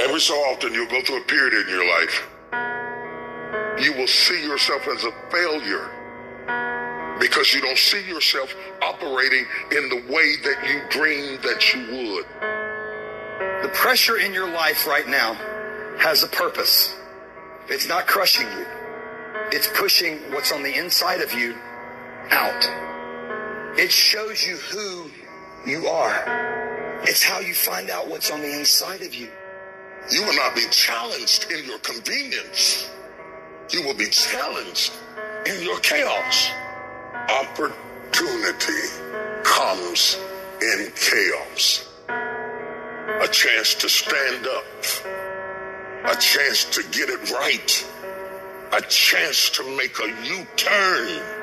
Every so often, you'll go through a period in your life. You will see yourself as a failure because you don't see yourself operating in the way that you dreamed that you would. The pressure in your life right now has a purpose. It's not crushing you. It's pushing what's on the inside of you out. It shows you who you are. It's how you find out what's on the inside of you. You will not be challenged in your convenience. You will be challenged in your chaos. Opportunity comes in chaos. A chance to stand up. A chance to get it right. A chance to make a U-turn.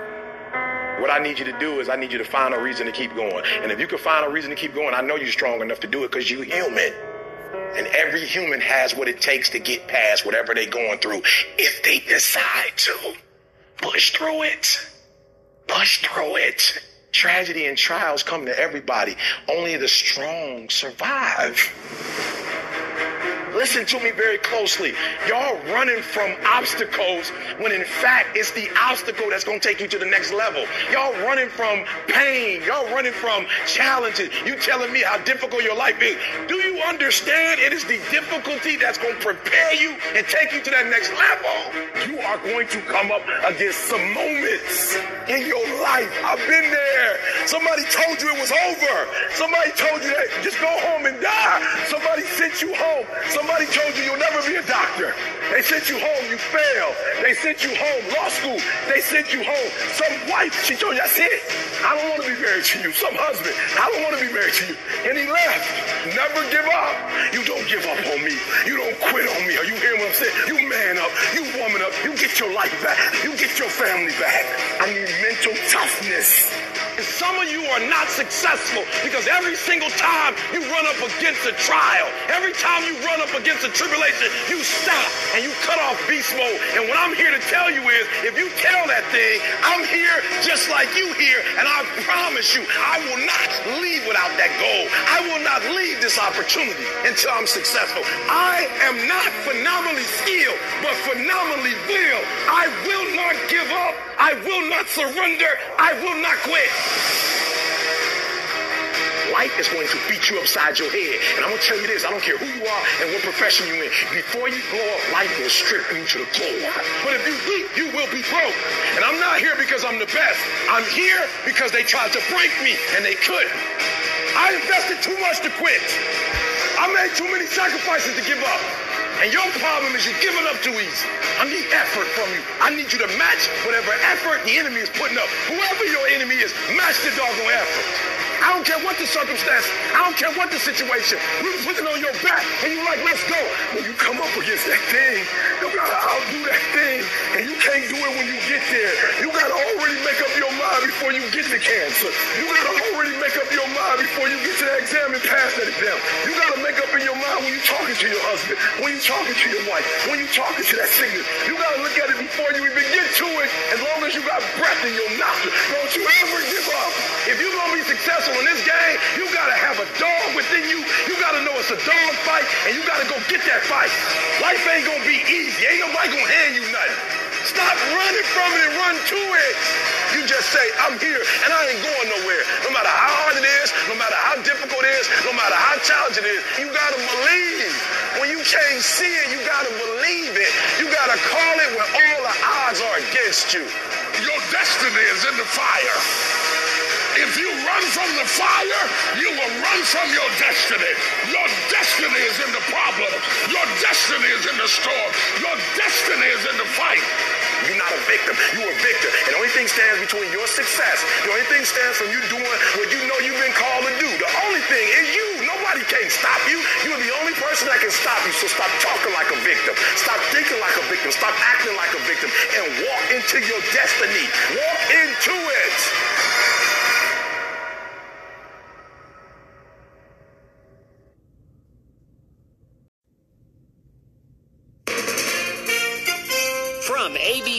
What I need you to do is I need you to find a reason to keep going. And if you can find a reason to keep going, I know you're strong enough to do it because you're human. And every human has what it takes to get past whatever they're going through if they decide to. Push through it. Push through it. Tragedy and trials come to everybody. Only the strong survive. Listen to me very closely. Y'all running from obstacles when in fact it's the obstacle that's going to take you to the next level. Y'all running from pain. Y'all running from challenges. You telling me how difficult your life is. Do you understand it is the difficulty that's going to prepare you and take you to that next level? You are going to come up against some moments in your life. I've been there. Somebody told you it was over. Somebody told you that just go home and die. Somebody sent you home. Somebody told you you'll never be a doctor. They sent you home, you failed. They sent you home, law school. They sent you home. Some wife, she told you, that's it. I don't want to be married to you. Some husband, I don't want to be married to you. And he left. Never give up. You don't give up on me. You don't quit on me. Are you hearing what I'm saying? You man up. You woman up. You get your life back. You get your family back. I need mental toughness. And some of you are not successful because every single time you run up against a trial, every time you run up against a tribulation, you stop and you cut off beast mode. And what I'm here to tell you is if you tell that thing, I'm here just like you here, and I promise you, I will not leave without that goal. I will not leave this opportunity until I'm successful. I am not phenomenally skilled, but phenomenally will. I will not give up. I will not surrender. I will not quit. Life is going to beat you upside your head. And I'm going to tell you this I don't care who you are and what profession you're in. Before you blow up, life will strip you to the core. But if you eat, you will be broke. And I'm not here because I'm the best. I'm here because they tried to break me and they couldn't. I invested too much to quit. I made too many sacrifices to give up. And your problem is you're giving up too easy. I need effort from you. I need you to match whatever effort the enemy is putting up. Whoever your enemy is, match the doggone effort. I don't care what the circumstance. I don't care what the situation. We're putting on your back, and you're like, let's go. When you come up against that thing, you gotta outdo that thing, and you can't do it when you get there. You gotta already make up your mind before you get the cancer. You gotta already make up your mind before you get to that exam and pass that exam. You gotta make up in your mind when you're talking to your husband, when you're talking to your wife, when you're talking to that sickness. You gotta look at it before you even get to it. As long as you got breath in your nostrils, successful in this game, you gotta have a dog within you. You gotta know it's a dog fight, and you gotta go get that fight. Life ain't gonna be easy. Ain't nobody gonna hand you nothing. Stop running from it and run to it. You just say, I'm here and I ain't going nowhere. No matter how hard it is, no matter how difficult it is, no matter how challenging it is, you gotta believe. When you can't see it, you gotta believe it. You gotta call it when all the odds are against you. Your destiny is in the fire. If you run from the fire, you will run from your destiny. Your destiny is in the problem. Your destiny is in the storm. Your destiny is in the fight. You're not a victim. You're a victor. And the only thing stands between your success, the only thing stands from you doing what you know you've been called to do. The only thing is you. Nobody can stop you. You're the only person that can stop you. So stop talking like a victim. Stop thinking like a victim. Stop acting like a victim. And walk into your destiny. Walk into it.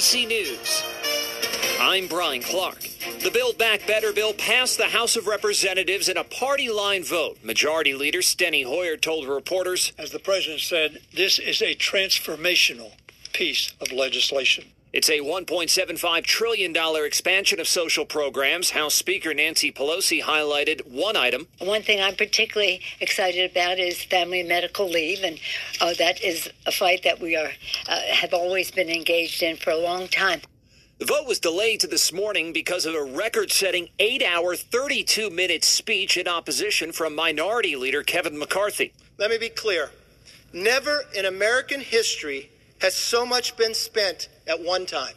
ABC News, I'm Brian Clark. The Build Back Better bill passed the House of Representatives in a party line vote. Majority Leader Steny Hoyer told reporters As the President said, this is a transformational piece of legislation. It's a $1.75 trillion expansion of social programs. House Speaker Nancy Pelosi highlighted one item. One thing I'm particularly excited about is family medical leave, and uh, that is a fight that we are uh, have always been engaged in for a long time. The vote was delayed to this morning because of a record setting eight hour, 32 minute speech in opposition from Minority Leader Kevin McCarthy. Let me be clear. Never in American history has so much been spent at one time.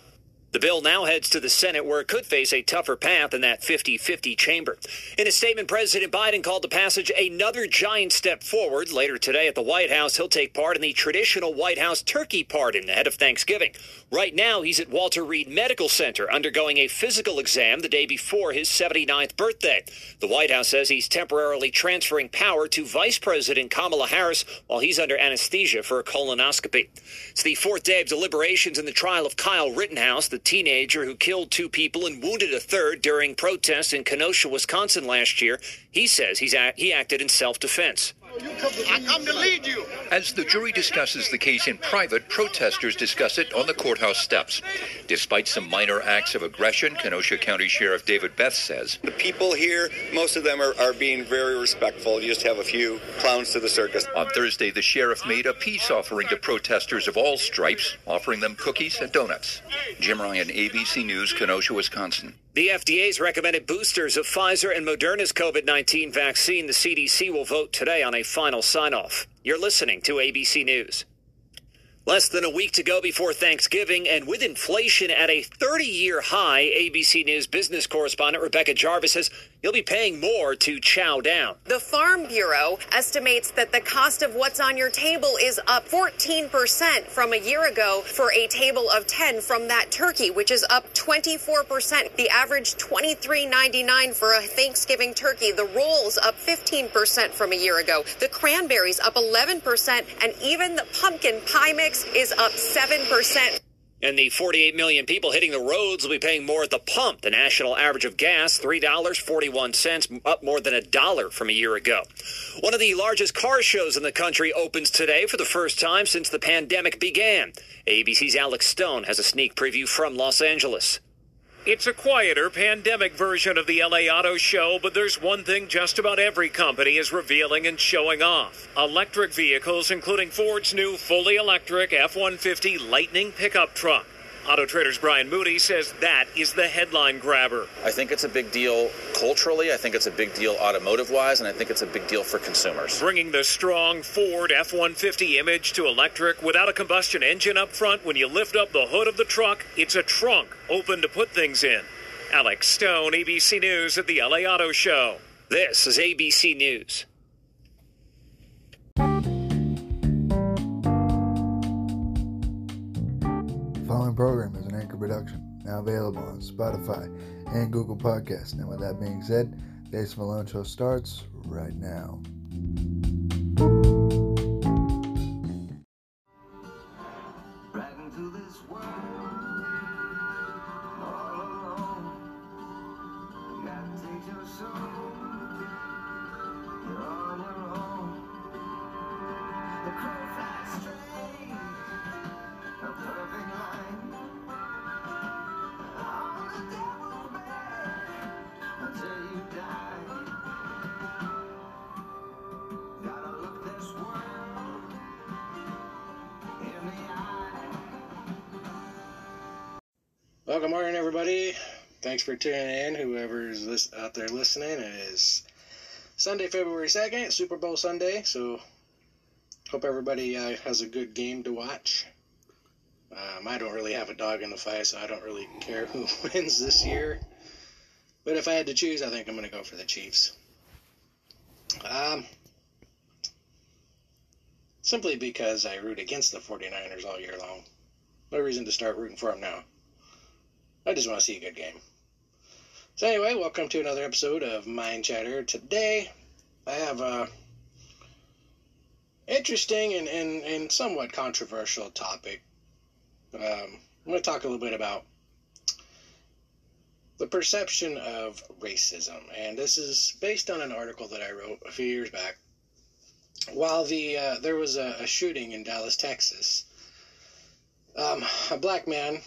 The bill now heads to the Senate, where it could face a tougher path in that 50 50 chamber. In a statement, President Biden called the passage another giant step forward. Later today at the White House, he'll take part in the traditional White House turkey pardon ahead of Thanksgiving. Right now, he's at Walter Reed Medical Center undergoing a physical exam the day before his 79th birthday. The White House says he's temporarily transferring power to Vice President Kamala Harris while he's under anesthesia for a colonoscopy. It's the fourth day of deliberations in the trial of Kyle Rittenhouse, the teenager who killed two people and wounded a third during protests in Kenosha, Wisconsin last year. He says he's he acted in self defense. I come to lead you. As the jury discusses the case in private, protesters discuss it on the courthouse steps. Despite some minor acts of aggression, Kenosha County Sheriff David Beth says The people here, most of them are, are being very respectful. You just have a few clowns to the circus. on Thursday the sheriff made a peace offering to protesters of all stripes, offering them cookies and donuts. Jim Ryan, ABC News, Kenosha, Wisconsin. The FDA's recommended boosters of Pfizer and Moderna's COVID 19 vaccine. The CDC will vote today on a final sign off. You're listening to ABC News. Less than a week to go before Thanksgiving, and with inflation at a 30 year high, ABC News business correspondent Rebecca Jarvis says you'll be paying more to chow down. The Farm Bureau estimates that the cost of what's on your table is up 14% from a year ago for a table of 10 from that turkey, which is up 24%. The average $23.99 for a Thanksgiving turkey. The rolls up 15% from a year ago. The cranberries up 11%, and even the pumpkin pie mix is up 7%. And the 48 million people hitting the roads will be paying more at the pump. The national average of gas, $3.41, up more than a dollar from a year ago. One of the largest car shows in the country opens today for the first time since the pandemic began. ABC's Alex Stone has a sneak preview from Los Angeles. It's a quieter pandemic version of the LA Auto Show, but there's one thing just about every company is revealing and showing off electric vehicles, including Ford's new fully electric F 150 Lightning pickup truck. Auto Trader's Brian Moody says that is the headline grabber. I think it's a big deal culturally. I think it's a big deal automotive wise, and I think it's a big deal for consumers. Bringing the strong Ford F 150 image to electric without a combustion engine up front. When you lift up the hood of the truck, it's a trunk open to put things in. Alex Stone, ABC News at the LA Auto Show. This is ABC News. Program is an anchor production, now available on Spotify and Google Podcasts. Now, with that being said, Jason Malone Show starts right now. Well, good morning, everybody. Thanks for tuning in. Whoever's lis- out there listening, it is Sunday, February 2nd, Super Bowl Sunday. So, hope everybody uh, has a good game to watch. Um, I don't really have a dog in the fight, so I don't really care who wins this year. But if I had to choose, I think I'm going to go for the Chiefs. Um, simply because I root against the 49ers all year long. No reason to start rooting for them now. I just want to see a good game. So anyway, welcome to another episode of Mind Chatter. Today, I have a interesting and, and, and somewhat controversial topic. Um, I'm going to talk a little bit about the perception of racism, and this is based on an article that I wrote a few years back. While the uh, there was a, a, shooting in Dallas, Texas, um, a black man,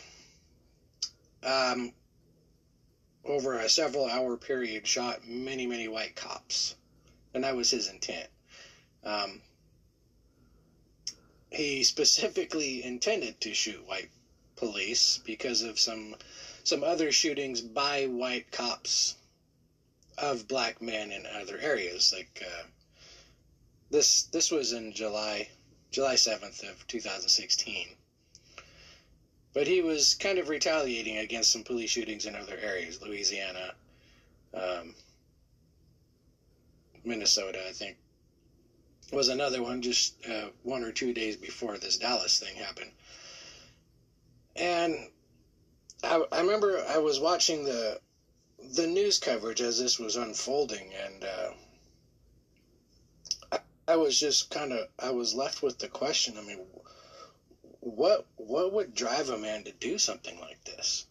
um, over a several hour period, shot many many white cops, and that was his intent. Um, he specifically intended to shoot white police because of some some other shootings by white cops of black men in other areas. Like uh, this, this was in July, July seventh of two thousand sixteen. But he was kind of retaliating against some police shootings in other areas, Louisiana, um, Minnesota, I think, was another one just uh, one or two days before this Dallas thing happened. And I, I remember I was watching the the news coverage as this was unfolding, and uh, I, I was just kind of I was left with the question. I mean, what what would drive a man to do something like this?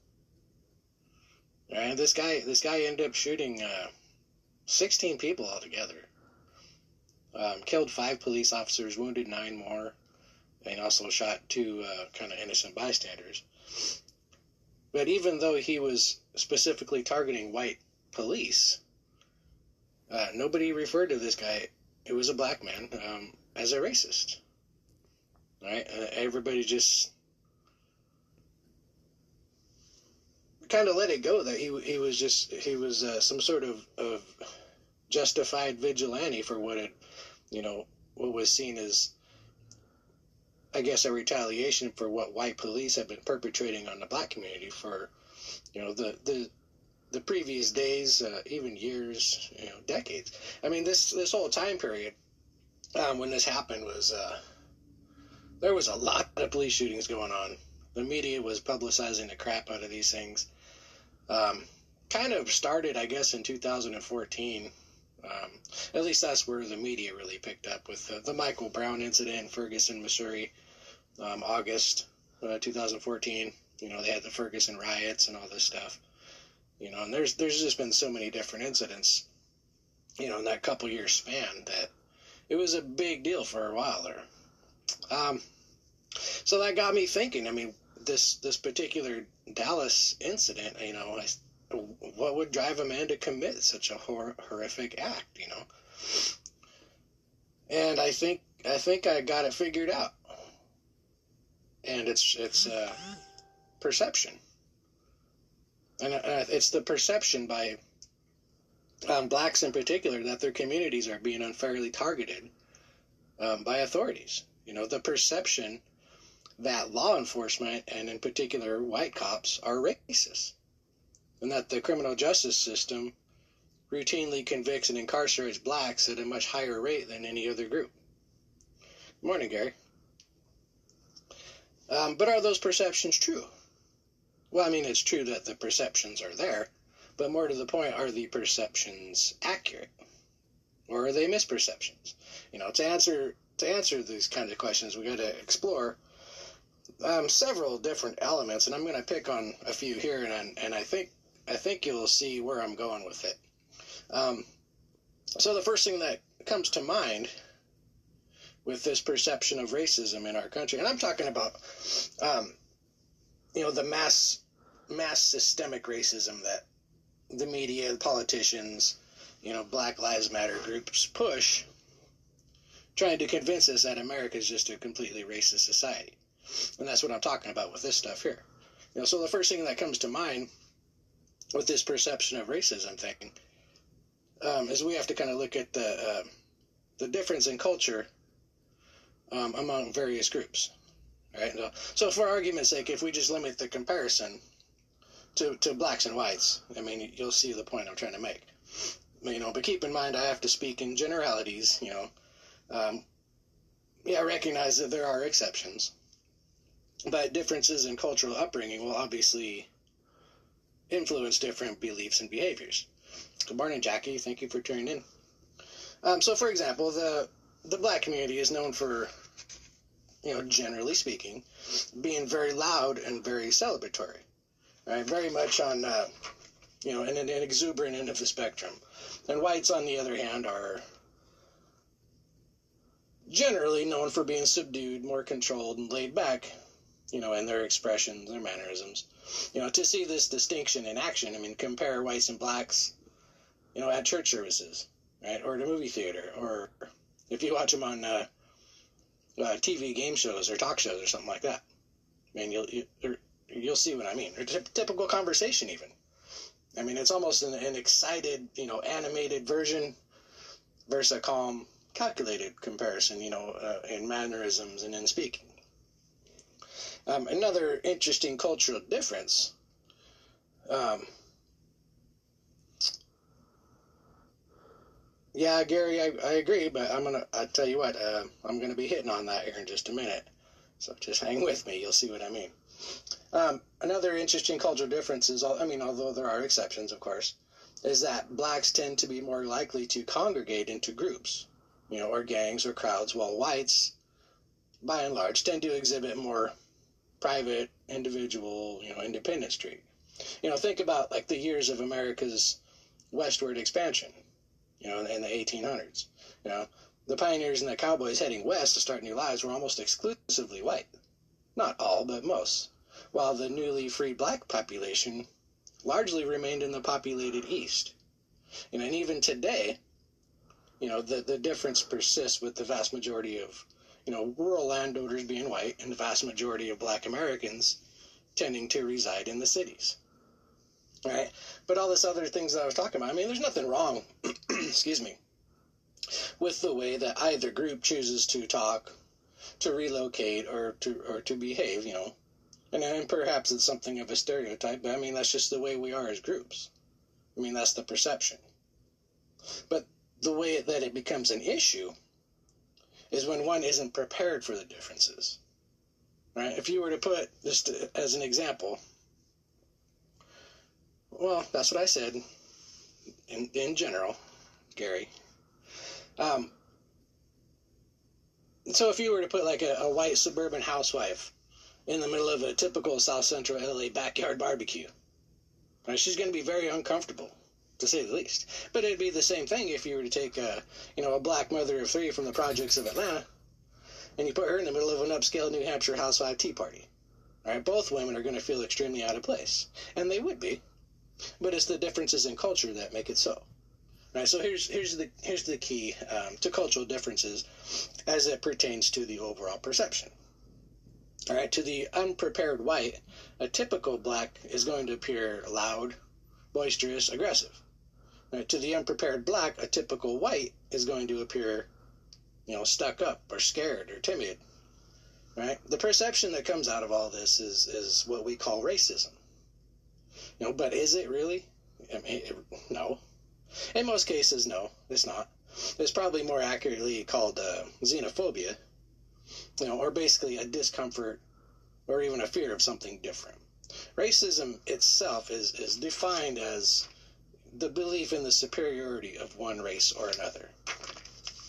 And this guy this guy ended up shooting uh, 16 people altogether. Um, killed five police officers, wounded nine more, and also shot two uh, kind of innocent bystanders. But even though he was specifically targeting white police, uh, nobody referred to this guy, it was a black man, um, as a racist. Right? Uh, everybody just kind of let it go that he he was just he was uh, some sort of, of justified vigilante for what it you know what was seen as I guess, a retaliation for what white police have been perpetrating on the black community for, you know, the the the previous days, uh, even years, you know, decades. I mean, this this whole time period um, when this happened was uh, there was a lot of police shootings going on. The media was publicizing the crap out of these things. Um, kind of started, I guess, in 2014. Um, at least that's where the media really picked up with the, the Michael Brown incident in Ferguson, Missouri, um, August uh, 2014. You know, they had the Ferguson riots and all this stuff. You know, and there's there's just been so many different incidents. You know, in that couple year span that it was a big deal for a while there. Um, so that got me thinking. I mean, this this particular Dallas incident. You know, I what would drive a man to commit such a hor- horrific act, you know? And I think I think I got it figured out. And it's it's uh, perception, and uh, it's the perception by um, blacks in particular that their communities are being unfairly targeted um, by authorities. You know, the perception that law enforcement and in particular white cops are racist and that the criminal justice system routinely convicts and incarcerates blacks at a much higher rate than any other group. Good morning, Gary. Um, but are those perceptions true? Well, I mean, it's true that the perceptions are there, but more to the point, are the perceptions accurate, or are they misperceptions? You know, to answer to answer these kinds of questions, we got to explore um, several different elements, and I'm going to pick on a few here, and and I think I think you'll see where I'm going with it. Um, so the first thing that comes to mind with this perception of racism in our country, and I'm talking about, um, you know, the mass mass systemic racism that the media, the politicians, you know, Black Lives Matter groups push, trying to convince us that America is just a completely racist society. And that's what I'm talking about with this stuff here. You know, so the first thing that comes to mind with this perception of racism thing um, is we have to kind of look at the uh, the difference in culture um, among various groups. Right. So, for argument's sake, if we just limit the comparison to, to blacks and whites, I mean, you'll see the point I'm trying to make. You know, but keep in mind, I have to speak in generalities. You know, um, yeah, I recognize that there are exceptions, but differences in cultural upbringing will obviously influence different beliefs and behaviors. Good morning, Jackie. Thank you for tuning in. Um, so, for example, the the black community is known for, you know, generally speaking, being very loud and very celebratory. Right, very much on uh, you know, an, an exuberant end of the spectrum. And whites, on the other hand, are generally known for being subdued, more controlled, and laid back, you know, in their expressions, their mannerisms. You know, to see this distinction in action, I mean, compare whites and blacks, you know, at church services, right, or at a movie theater, or if you watch them on uh, uh, TV game shows or talk shows or something like that. I mean, you'll you, will you will see what I mean. Or t- typical conversation, even. I mean, it's almost an, an excited, you know, animated version versus a calm, calculated comparison, you know, uh, in mannerisms and in speaking. Um, another interesting cultural difference. Um, yeah, Gary, I, I agree, but I'm gonna. I tell you what, uh, I'm gonna be hitting on that here in just a minute. So just hang with me. You'll see what I mean. Um, another interesting cultural difference is, I mean, although there are exceptions, of course, is that blacks tend to be more likely to congregate into groups, you know, or gangs or crowds, while whites, by and large, tend to exhibit more private, individual, you know, independent street. You know, think about like the years of America's westward expansion, you know, in the 1800s. You know, the pioneers and the cowboys heading west to start new lives were almost exclusively white. Not all, but most while the newly freed black population largely remained in the populated East. You know, and even today, you know, the, the difference persists with the vast majority of, you know, rural landowners being white and the vast majority of black Americans tending to reside in the cities. Right? But all this other things that I was talking about, I mean, there's nothing wrong, excuse me, with the way that either group chooses to talk, to relocate, or to, or to behave, you know, and, and perhaps it's something of a stereotype, but I mean, that's just the way we are as groups. I mean, that's the perception. But the way that it becomes an issue is when one isn't prepared for the differences. Right? If you were to put, just as an example, well, that's what I said in, in general, Gary. Um, so if you were to put like a, a white suburban housewife in the middle of a typical South Central LA backyard barbecue. Right? She's going to be very uncomfortable, to say the least. But it'd be the same thing if you were to take a, you know, a black mother of three from the projects of Atlanta, and you put her in the middle of an upscale New Hampshire housewife tea party. All right, Both women are going to feel extremely out of place, and they would be. But it's the differences in culture that make it so. All right, so here's here's the here's the key um, to cultural differences as it pertains to the overall perception. All right, to the unprepared white, a typical black is going to appear loud, boisterous, aggressive. Right, to the unprepared black, a typical white is going to appear, you know, stuck up or scared or timid. Right? The perception that comes out of all this is is what we call racism. You know, but is it really? I mean, it, no. In most cases, no, it's not. It's probably more accurately called uh, xenophobia you know, or basically a discomfort or even a fear of something different. Racism itself is, is defined as the belief in the superiority of one race or another.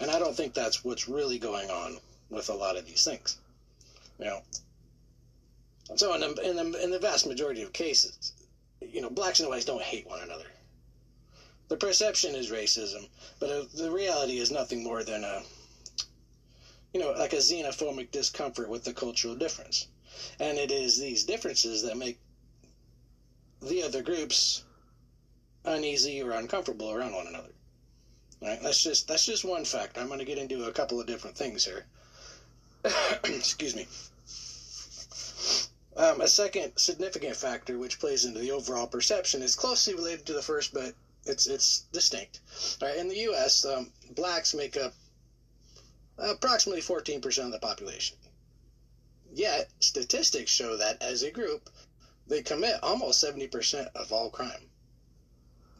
And I don't think that's what's really going on with a lot of these things. You know, so in the, in the, in the vast majority of cases, you know, blacks and whites don't hate one another. The perception is racism, but uh, the reality is nothing more than a you know, like a xenophobic discomfort with the cultural difference. And it is these differences that make the other groups uneasy or uncomfortable around one another. Right? That's just that's just one fact. I'm going to get into a couple of different things here. Excuse me. Um, a second significant factor which plays into the overall perception is closely related to the first, but it's it's distinct. Right? In the U.S., um, blacks make up approximately 14% of the population. Yet, statistics show that as a group, they commit almost 70% of all crime.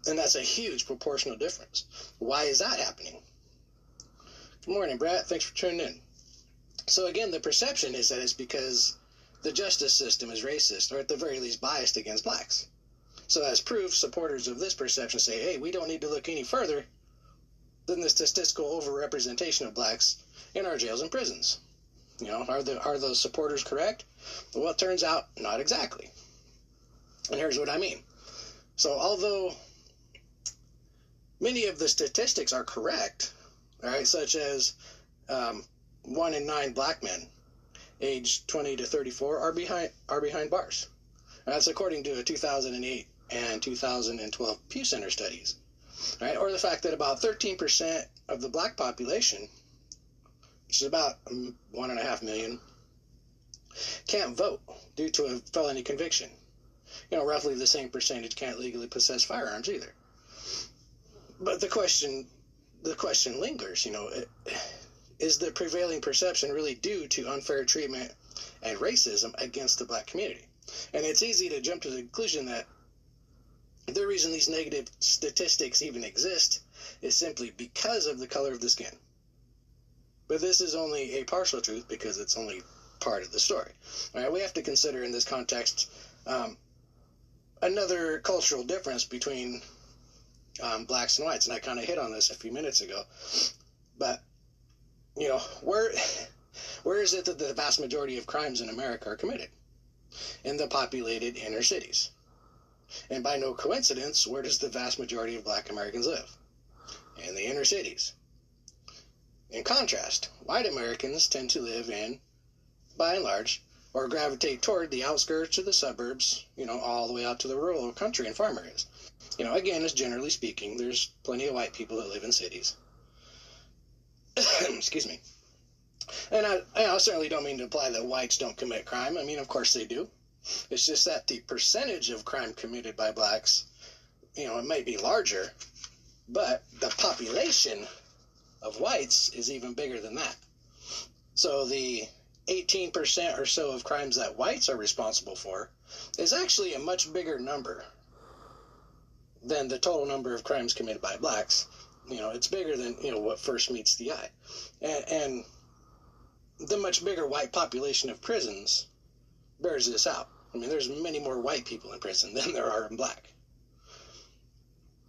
And that's a huge proportional difference. Why is that happening? Good morning, Brett. Thanks for tuning in. So, again, the perception is that it's because the justice system is racist, or at the very least biased against blacks. So, as proof, supporters of this perception say, hey, we don't need to look any further than the statistical overrepresentation of blacks in our jails and prisons. You know, are the are those supporters correct? Well, it turns out not exactly. And here's what I mean. So, although many of the statistics are correct, right, such as um, one in nine black men aged 20 to 34 are behind are behind bars. That's according to a 2008 and 2012 Pew Center studies. Right? Or the fact that about 13% of the black population, which is about um, one and a half million, can't vote due to a felony conviction. You know, roughly the same percentage can't legally possess firearms either. But the question, the question lingers. You know, is the prevailing perception really due to unfair treatment and racism against the black community? And it's easy to jump to the conclusion that the reason these negative statistics even exist is simply because of the color of the skin. But this is only a partial truth because it's only part of the story. All right, we have to consider in this context um, another cultural difference between um, blacks and whites, and I kind of hit on this a few minutes ago. But you know, where where is it that the vast majority of crimes in America are committed? In the populated inner cities. And by no coincidence, where does the vast majority of black Americans live? In the inner cities. In contrast, white Americans tend to live in, by and large, or gravitate toward the outskirts of the suburbs, you know, all the way out to the rural country and farm areas. You know, again, as generally speaking, there's plenty of white people that live in cities. Excuse me. And I, I certainly don't mean to imply that whites don't commit crime. I mean, of course they do. It's just that the percentage of crime committed by blacks, you know, it may be larger, but the population of whites is even bigger than that. So the 18% or so of crimes that whites are responsible for is actually a much bigger number than the total number of crimes committed by blacks. You know, it's bigger than, you know, what first meets the eye. And, and the much bigger white population of prisons bears this out. I mean, there's many more white people in prison than there are in black.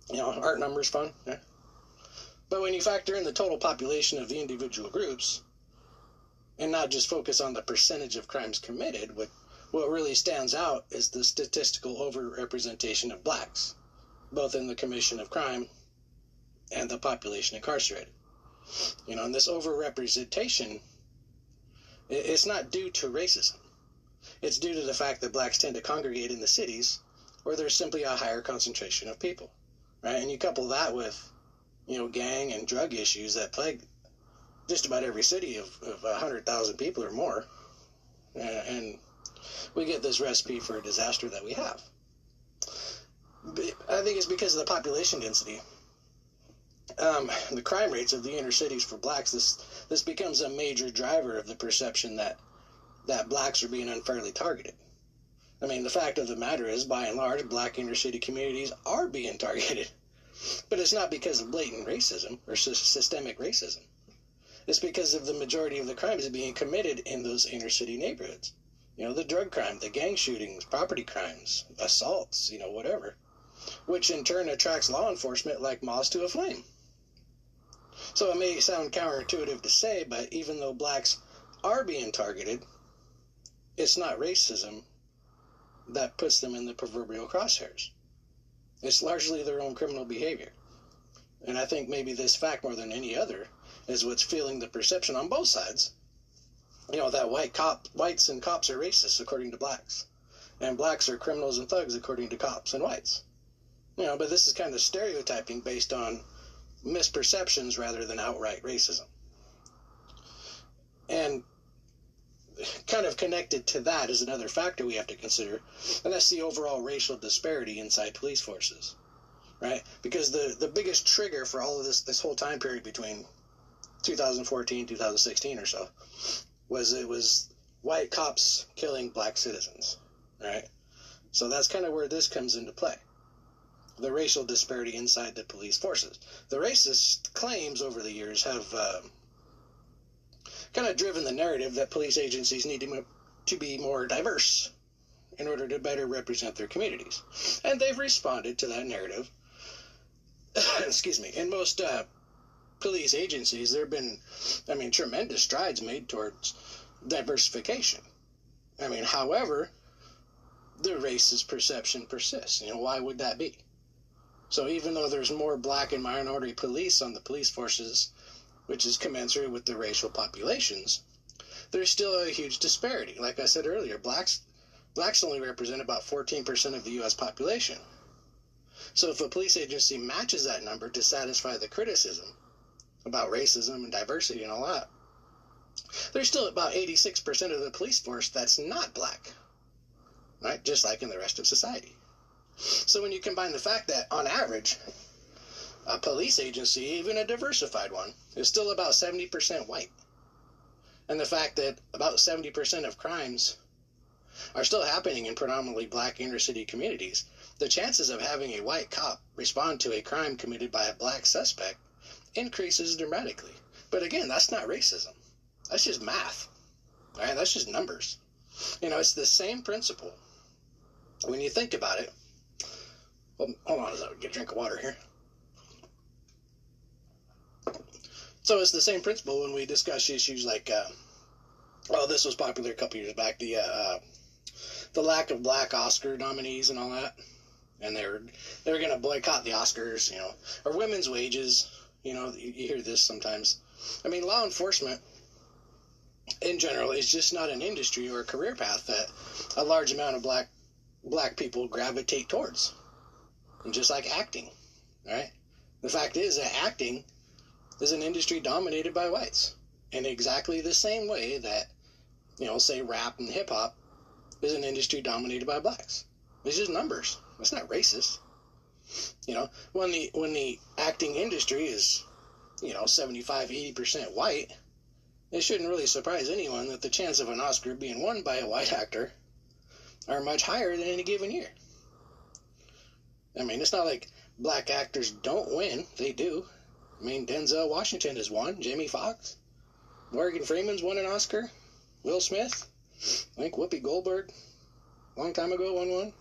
You know, aren't numbers fun? Yeah. But when you factor in the total population of the individual groups, and not just focus on the percentage of crimes committed, what, what really stands out is the statistical overrepresentation of blacks, both in the commission of crime and the population incarcerated. You know, and this overrepresentation, it's not due to racism. It's due to the fact that blacks tend to congregate in the cities where there's simply a higher concentration of people, right? And you couple that with, you know, gang and drug issues that plague just about every city of, of 100,000 people or more, and we get this recipe for a disaster that we have. I think it's because of the population density. Um, the crime rates of the inner cities for blacks, this this becomes a major driver of the perception that that blacks are being unfairly targeted. I mean, the fact of the matter is, by and large, black inner city communities are being targeted. But it's not because of blatant racism or systemic racism. It's because of the majority of the crimes being committed in those inner city neighborhoods. You know, the drug crime, the gang shootings, property crimes, assaults, you know, whatever. Which in turn attracts law enforcement like moths to a flame. So it may sound counterintuitive to say, but even though blacks are being targeted, it's not racism that puts them in the proverbial crosshairs. It's largely their own criminal behavior. And I think maybe this fact, more than any other, is what's fueling the perception on both sides. You know, that white cop, whites and cops are racist according to blacks. And blacks are criminals and thugs according to cops and whites. You know, but this is kind of stereotyping based on misperceptions rather than outright racism. And kind of connected to that is another factor we have to consider, and that's the overall racial disparity inside police forces, right? Because the the biggest trigger for all of this this whole time period between 2014 2016 or so was it was white cops killing black citizens, right? So that's kind of where this comes into play. The racial disparity inside the police forces. The racist claims over the years have. Uh, kind of driven the narrative that police agencies need to, to be more diverse in order to better represent their communities. And they've responded to that narrative. Excuse me. In most uh, police agencies, there have been, I mean, tremendous strides made towards diversification. I mean, however, the racist perception persists. You know, why would that be? So even though there's more black and minority police on the police forces, which is commensurate with the racial populations, there's still a huge disparity. Like I said earlier, blacks blacks only represent about 14% of the US population. So if a police agency matches that number to satisfy the criticism about racism and diversity and all that, there's still about 86% of the police force that's not black. Right? Just like in the rest of society. So when you combine the fact that on average, a police agency, even a diversified one, is still about 70% white. And the fact that about 70% of crimes are still happening in predominantly black inner city communities, the chances of having a white cop respond to a crime committed by a black suspect increases dramatically. But again, that's not racism. That's just math. Right? That's just numbers. You know, it's the same principle. When you think about it, well, hold on, as I get a drink of water here. So it's the same principle when we discuss issues like, uh, well, this was popular a couple years back, the uh, uh the lack of black Oscar nominees and all that, and they're they're going to boycott the Oscars, you know, or women's wages. You know, you, you hear this sometimes. I mean, law enforcement in general is just not an industry or a career path that a large amount of black black people gravitate towards. And just like acting, right? The fact is that acting is an industry dominated by whites in exactly the same way that, you know, say rap and hip hop is an industry dominated by blacks. It's just numbers. It's not racist. You know, when the when the acting industry is, you know, 75, 80% white, it shouldn't really surprise anyone that the chance of an Oscar being won by a white actor are much higher than any given year. I mean, it's not like black actors don't win. They do. I mean, Denzel Washington has won. Jamie Foxx. Morgan Freeman's won an Oscar. Will Smith. I think Whoopi Goldberg, long time ago, won one.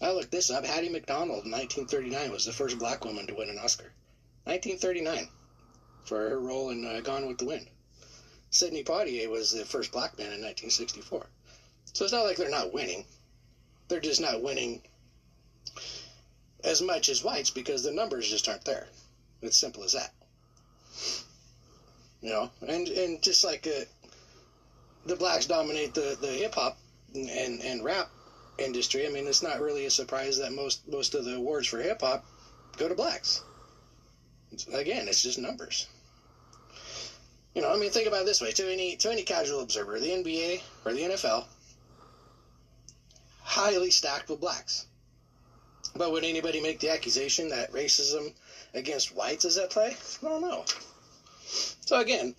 I looked this up. Hattie McDaniel in 1939 was the first black woman to win an Oscar. 1939 for her role in uh, Gone with the Wind. Sidney Poitier was the first black man in 1964. So it's not like they're not winning. They're just not winning as much as whites because the numbers just aren't there. It's simple as that. You know, and and just like uh, the blacks dominate the, the hip hop and, and rap industry. I mean, it's not really a surprise that most most of the awards for hip hop go to blacks. Again, it's just numbers. You know, I mean, think about it this way: to any to any casual observer, the NBA or the NFL highly stacked with blacks. But would anybody make the accusation that racism against whites is at play? I don't know. So again,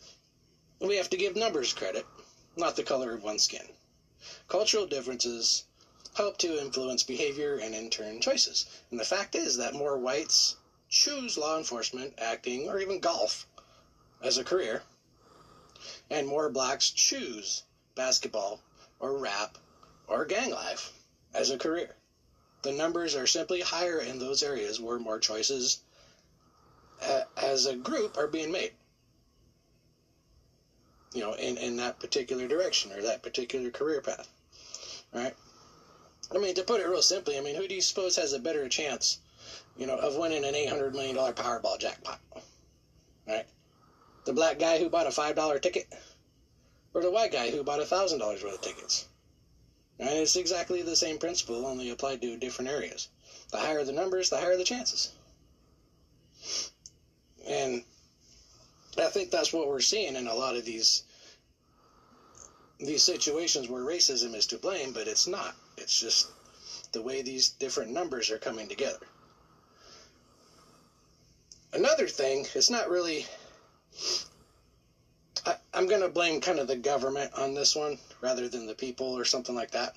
we have to give numbers credit not the color of one's skin. Cultural differences help to influence behavior and in turn choices. And the fact is that more whites choose law enforcement, acting, or even golf as a career, and more blacks choose basketball or rap or gang life as a career. The numbers are simply higher in those areas where more choices uh, as a group are being made you know, in, in that particular direction or that particular career path. Right? I mean, to put it real simply, I mean, who do you suppose has a better chance, you know, of winning an $800 million Powerball jackpot? Right? The black guy who bought a $5 ticket? Or the white guy who bought a $1,000 worth of tickets? And it's exactly the same principle, only applied to different areas. The higher the numbers, the higher the chances. And I think that's what we're seeing in a lot of these these situations where racism is to blame, but it's not. It's just the way these different numbers are coming together. Another thing, it's not really. I'm going to blame kind of the government on this one rather than the people or something like that.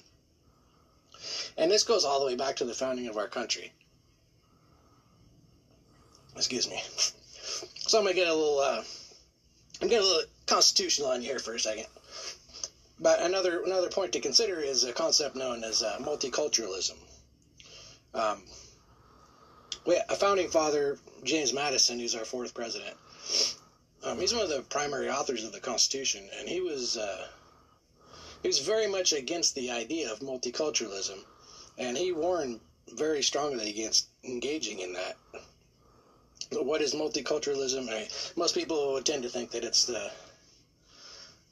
And this goes all the way back to the founding of our country. Excuse me. So I'm gonna get a little, uh, I'm getting a little constitutional on you here for a second. But another another point to consider is a concept known as uh, multiculturalism. Um, we, a founding father, James Madison, who's our fourth president, um, he's one of the primary authors of the Constitution, and he was uh, he was very much against the idea of multiculturalism, and he warned very strongly against engaging in that. What is multiculturalism? I, most people tend to think that it's the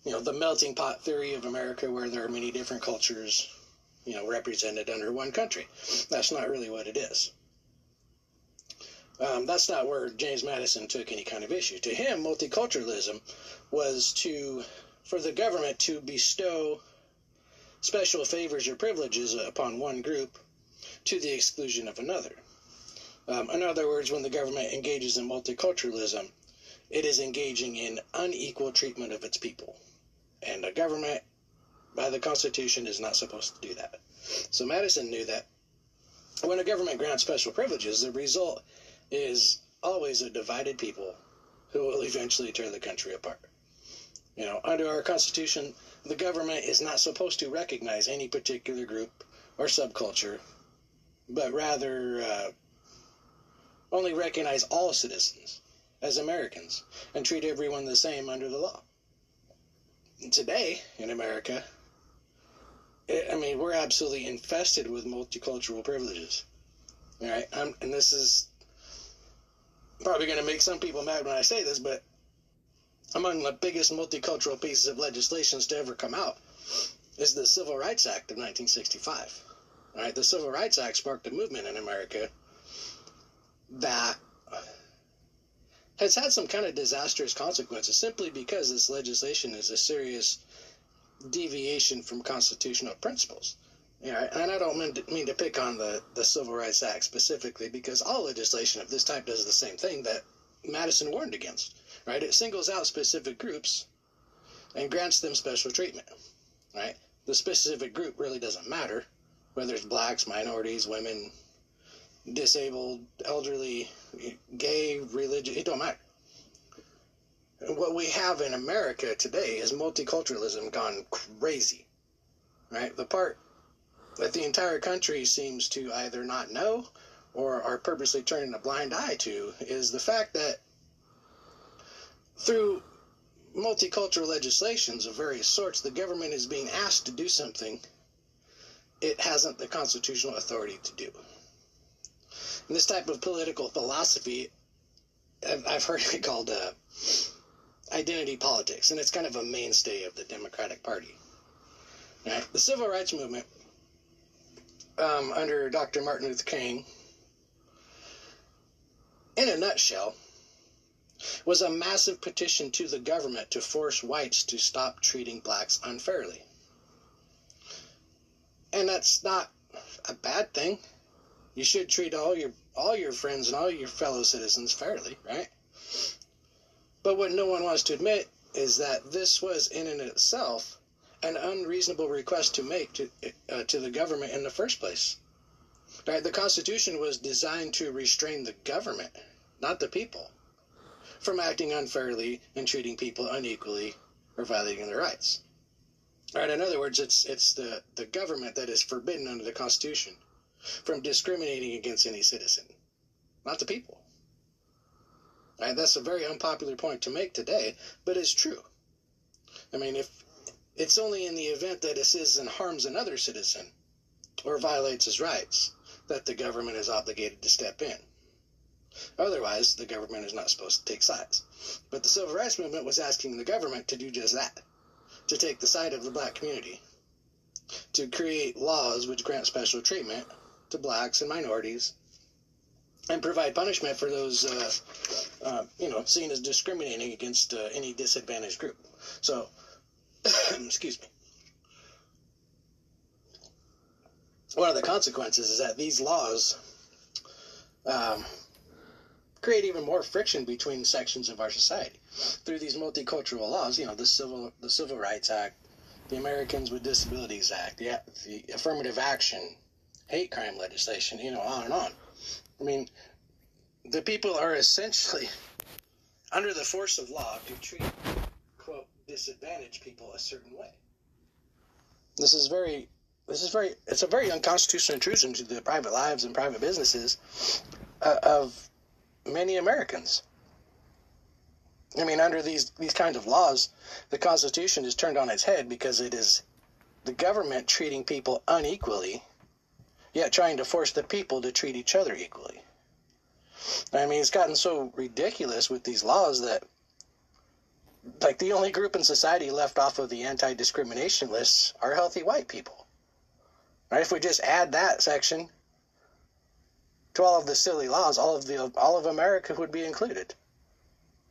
you know the melting pot theory of America, where there are many different cultures, you know, represented under one country. That's not really what it is. Um, that's not where James Madison took any kind of issue. To him, multiculturalism was to for the government to bestow special favors or privileges upon one group to the exclusion of another. Um, in other words, when the government engages in multiculturalism, it is engaging in unequal treatment of its people. And a government, by the Constitution, is not supposed to do that. So Madison knew that when a government grants special privileges, the result is always a divided people who will eventually tear the country apart. You know, under our Constitution, the government is not supposed to recognize any particular group or subculture, but rather uh, only recognize all citizens as Americans and treat everyone the same under the law. And today in America, I mean, we're absolutely infested with multicultural privileges. All right, I'm, and this is probably going to make some people mad when I say this, but among the biggest multicultural pieces of legislation to ever come out is the Civil Rights Act of 1965. All right, the Civil Rights Act sparked a movement in America that has had some kind of disastrous consequences simply because this legislation is a serious deviation from constitutional principles. Yeah, and I don't mean to, mean to pick on the, the Civil Rights Act specifically because all legislation of this type does the same thing that Madison warned against, right? It singles out specific groups and grants them special treatment, right? The specific group really doesn't matter, whether it's blacks, minorities, women, disabled, elderly, gay, religious, it don't matter. What we have in America today is multiculturalism gone crazy, right? The part that the entire country seems to either not know or are purposely turning a blind eye to is the fact that through multicultural legislations of various sorts, the government is being asked to do something it hasn't the constitutional authority to do. And this type of political philosophy, I've heard it called uh, identity politics, and it's kind of a mainstay of the Democratic Party. Right? The civil rights movement um, under Dr. Martin Luther King, in a nutshell, was a massive petition to the government to force whites to stop treating blacks unfairly. And that's not a bad thing. You should treat all your all your friends and all your fellow citizens fairly, right? But what no one wants to admit is that this was in and itself an unreasonable request to make to uh, to the government in the first place. Right? The Constitution was designed to restrain the government, not the people, from acting unfairly and treating people unequally or violating their rights. Right? In other words, it's it's the, the government that is forbidden under the Constitution from discriminating against any citizen, not the people. Right? That's a very unpopular point to make today, but it's true. I mean, if it's only in the event that a citizen harms another citizen or violates his rights that the government is obligated to step in. Otherwise, the government is not supposed to take sides. But the civil rights movement was asking the government to do just that to take the side of the black community, to create laws which grant special treatment to blacks and minorities, and provide punishment for those, uh, uh, you know, seen as discriminating against uh, any disadvantaged group. So, excuse me. One of the consequences is that these laws um, create even more friction between sections of our society through these multicultural laws. You know, the civil the Civil Rights Act, the Americans with Disabilities Act, the, the affirmative action, hate crime legislation. You know, on and on. I mean, the people are essentially under the force of law to treat quote disadvantaged people a certain way. This is very this is very it's a very unconstitutional intrusion to the private lives and private businesses uh, of many Americans. I mean, under these these kinds of laws, the Constitution is turned on its head because it is the government treating people unequally, yet trying to force the people to treat each other equally. I mean, it's gotten so ridiculous with these laws that, like, the only group in society left off of the anti discrimination lists are healthy white people. Right? If we just add that section to all of the silly laws, all of the all of America would be included,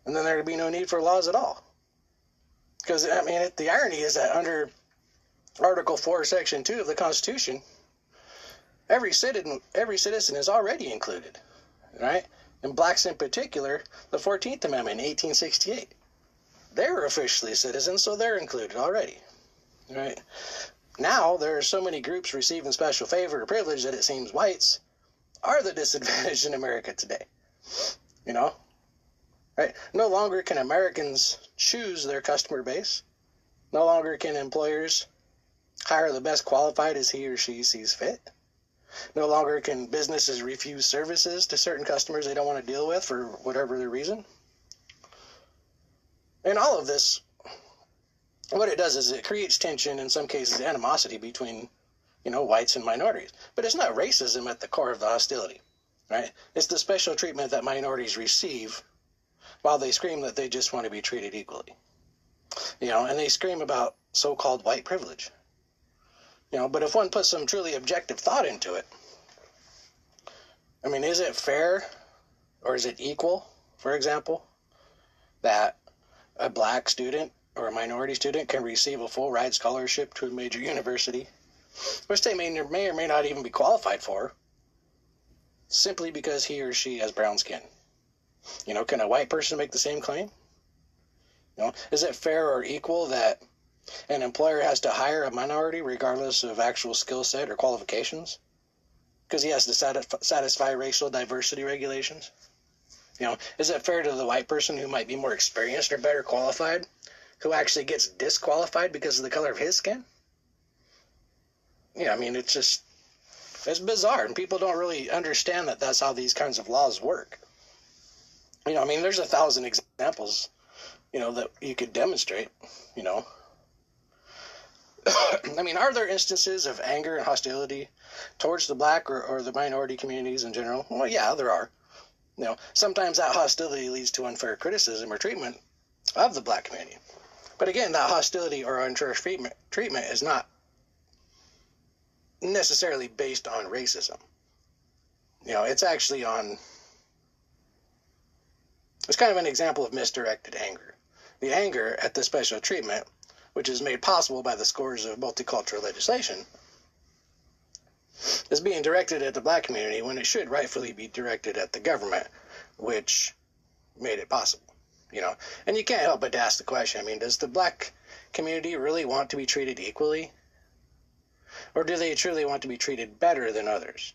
and then there would be no need for laws at all. Because I mean, it, the irony is that under Article Four, Section Two of the Constitution, every citizen every citizen is already included, right? And blacks in particular, the Fourteenth Amendment, 1868, they're officially citizens, so they're included already, right? Now there are so many groups receiving special favor or privilege that it seems whites are the disadvantaged in America today. You know? Right? No longer can Americans choose their customer base. No longer can employers hire the best qualified as he or she sees fit. No longer can businesses refuse services to certain customers they don't want to deal with for whatever their reason. And all of this, what it does is it creates tension, in some cases animosity between you know, whites and minorities. But it's not racism at the core of the hostility, right? It's the special treatment that minorities receive while they scream that they just want to be treated equally. You know, and they scream about so called white privilege. You know, but if one puts some truly objective thought into it, I mean, is it fair or is it equal, for example, that a black student or a minority student can receive a full ride scholarship to a major university which they may, may or may not even be qualified for, simply because he or she has brown skin. You know, can a white person make the same claim? You know, is it fair or equal that an employer has to hire a minority regardless of actual skill set or qualifications? Because he has to satisfy racial diversity regulations? You know, is it fair to the white person who might be more experienced or better qualified who actually gets disqualified because of the color of his skin? yeah, I mean, it's just it's bizarre, and people don't really understand that that's how these kinds of laws work. You know, I mean, there's a thousand examples, you know, that you could demonstrate. You know, I mean, are there instances of anger and hostility towards the black or, or the minority communities in general? Well, yeah, there are. You know, sometimes that hostility leads to unfair criticism or treatment of the black community. But again, that hostility or unfair treatment, treatment is not necessarily based on racism. You know, it's actually on. It's kind of an example of misdirected anger. The anger at the special treatment, which is made possible by the scores of multicultural legislation, is being directed at the black community when it should rightfully be directed at the government, which made it possible. You know, and you can't help but ask the question. I mean, does the black community really want to be treated equally or do they truly want to be treated better than others?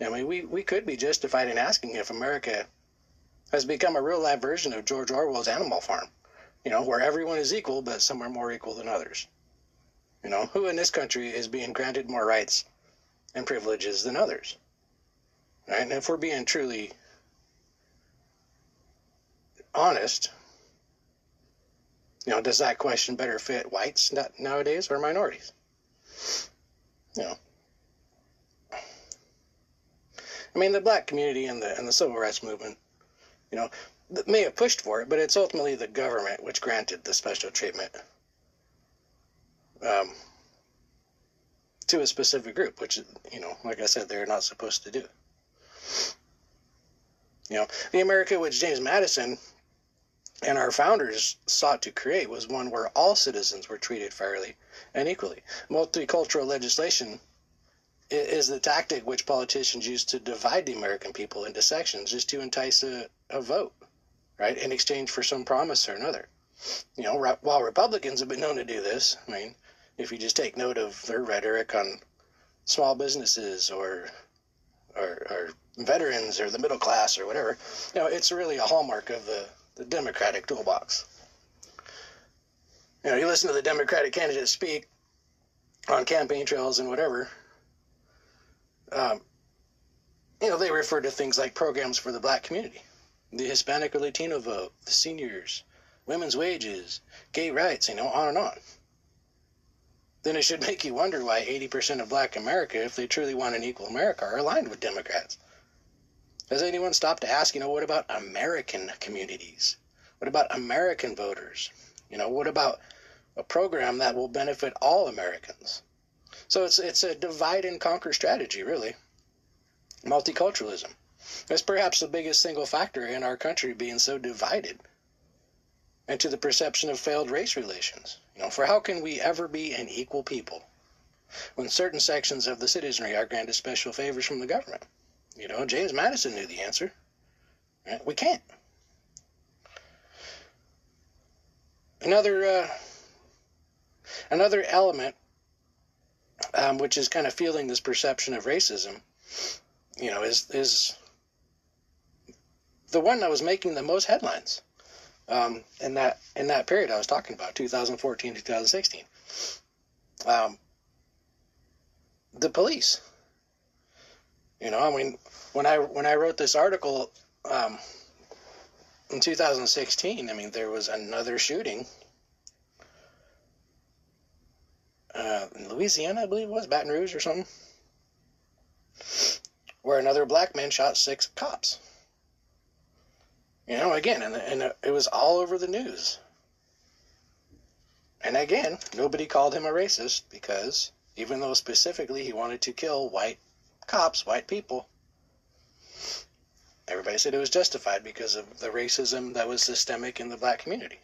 I mean, we, we could be justified in asking if America has become a real life version of George Orwell's Animal Farm, you know, where everyone is equal, but some are more equal than others. You know, who in this country is being granted more rights and privileges than others? Right? And if we're being truly honest, you know, does that question better fit whites nowadays or minorities? you know. I mean, the black community and the and the civil rights movement, you know, may have pushed for it, but it's ultimately the government which granted the special treatment um, to a specific group, which you know, like I said, they're not supposed to do. You know, the America which James Madison and our founders sought to create was one where all citizens were treated fairly and equally. Multicultural legislation is the tactic which politicians use to divide the American people into sections just to entice a, a vote, right, in exchange for some promise or another. You know, while Republicans have been known to do this, I mean, if you just take note of their rhetoric on small businesses or or, or veterans or the middle class or whatever, you know, it's really a hallmark of the the Democratic toolbox. You know, you listen to the Democratic candidates speak on campaign trails and whatever. Um, you know, they refer to things like programs for the black community, the Hispanic or Latino vote, the seniors, women's wages, gay rights, you know, on and on. Then it should make you wonder why 80% of black America, if they truly want an equal America, are aligned with Democrats. Has anyone stopped to ask, you know, what about American communities? What about American voters? You know, what about a program that will benefit all Americans? So it's it's a divide and conquer strategy, really. Multiculturalism. That's perhaps the biggest single factor in our country being so divided and to the perception of failed race relations. You know, for how can we ever be an equal people when certain sections of the citizenry are granted special favors from the government? You know, James Madison knew the answer. Right? We can't. Another uh, another element, um, which is kind of fueling this perception of racism, you know, is is the one that was making the most headlines um, in that in that period I was talking about, 2014 2016. Um, the police. You know, I mean, when I when I wrote this article um, in 2016, I mean, there was another shooting uh, in Louisiana, I believe it was Baton Rouge or something, where another black man shot six cops. You know, again, and, and it was all over the news. And again, nobody called him a racist because even though specifically he wanted to kill white cops, white people, everybody said it was justified because of the racism that was systemic in the black community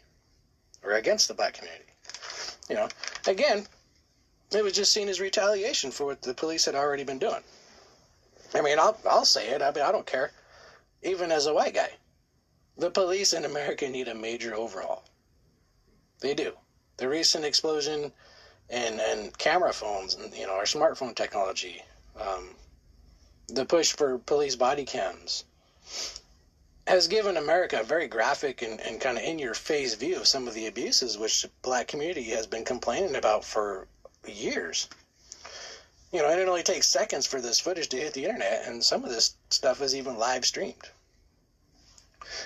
or against the black community. You know, again, it was just seen as retaliation for what the police had already been doing. I mean, I'll, I'll say it. I mean, I don't care. Even as a white guy, the police in America need a major overhaul. They do. The recent explosion and and camera phones and you know our smartphone technology, um, the push for police body cams, has given America a very graphic and, and kind of in your face view of some of the abuses which the black community has been complaining about for years. You know, and it only takes seconds for this footage to hit the internet, and some of this stuff is even live streamed.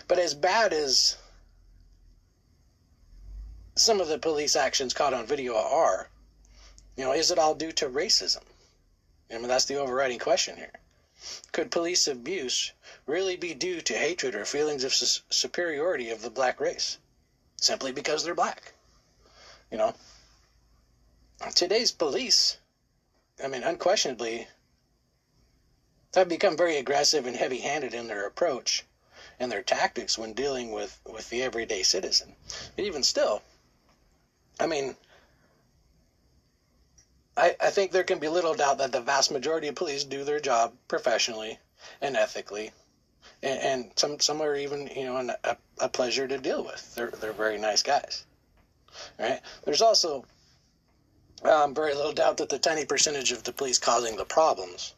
But as bad as some of the police actions caught on video are, you know, is it all due to racism? I mean, that's the overriding question here. Could police abuse really be due to hatred or feelings of su- superiority of the black race simply because they're black? You know, today's police, I mean, unquestionably, have become very aggressive and heavy handed in their approach and their tactics when dealing with, with the everyday citizen. But even still, I mean, I, I think there can be little doubt that the vast majority of police do their job professionally and ethically. And, some some are even you know a, a pleasure to deal with. They're they're very nice guys, right? There's also um, very little doubt that the tiny percentage of the police causing the problems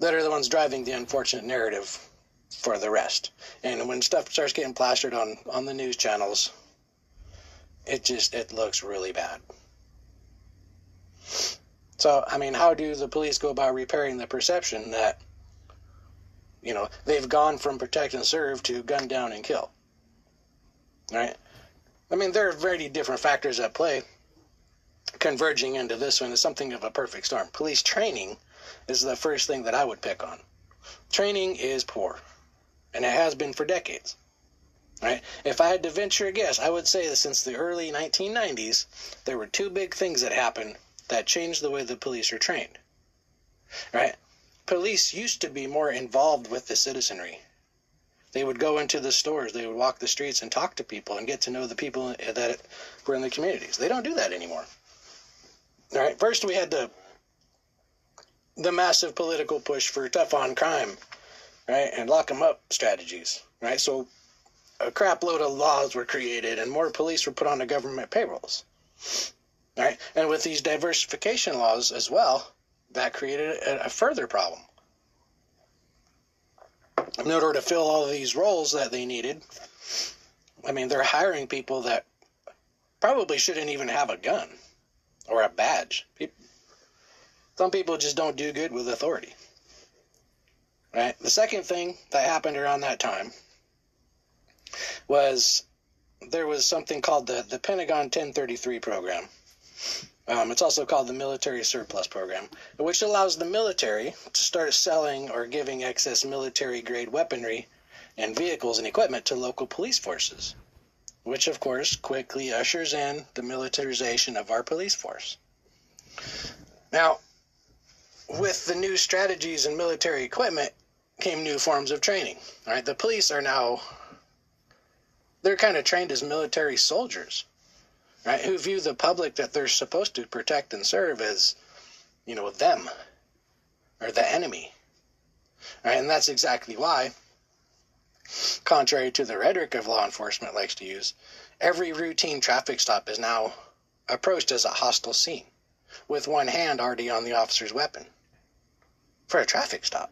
that are the ones driving the unfortunate narrative for the rest. And when stuff starts getting plastered on on the news channels, it just it looks really bad. So, I mean, how do the police go about repairing the perception that you know, they've gone from protect and serve to gun down and kill? Right? I mean, there are very different factors at play converging into this one is something of a perfect storm. Police training is the first thing that I would pick on. Training is poor and it has been for decades. Right? If I had to venture a guess, I would say that since the early 1990s, there were two big things that happened that changed the way the police are trained. Right? Police used to be more involved with the citizenry. They would go into the stores, they would walk the streets and talk to people and get to know the people that were in the communities. They don't do that anymore. All right. First, we had the the massive political push for tough on crime right? And lock them up strategies, right? So a crap load of laws were created and more police were put on the government payrolls, right? And with these diversification laws as well, that created a, a further problem. In order to fill all these roles that they needed, I mean, they're hiring people that probably shouldn't even have a gun or a badge. Some people just don't do good with authority. Right? The second thing that happened around that time was there was something called the, the Pentagon 1033 program. Um, it's also called the Military Surplus Program, which allows the military to start selling or giving excess military grade weaponry and vehicles and equipment to local police forces, which of course quickly ushers in the militarization of our police force. Now, with the new strategies and military equipment came new forms of training. Right, the police are now they're kind of trained as military soldiers, right? Who view the public that they're supposed to protect and serve as, you know, them or the enemy. Right? And that's exactly why, contrary to the rhetoric of law enforcement likes to use, every routine traffic stop is now approached as a hostile scene, with one hand already on the officer's weapon for a traffic stop.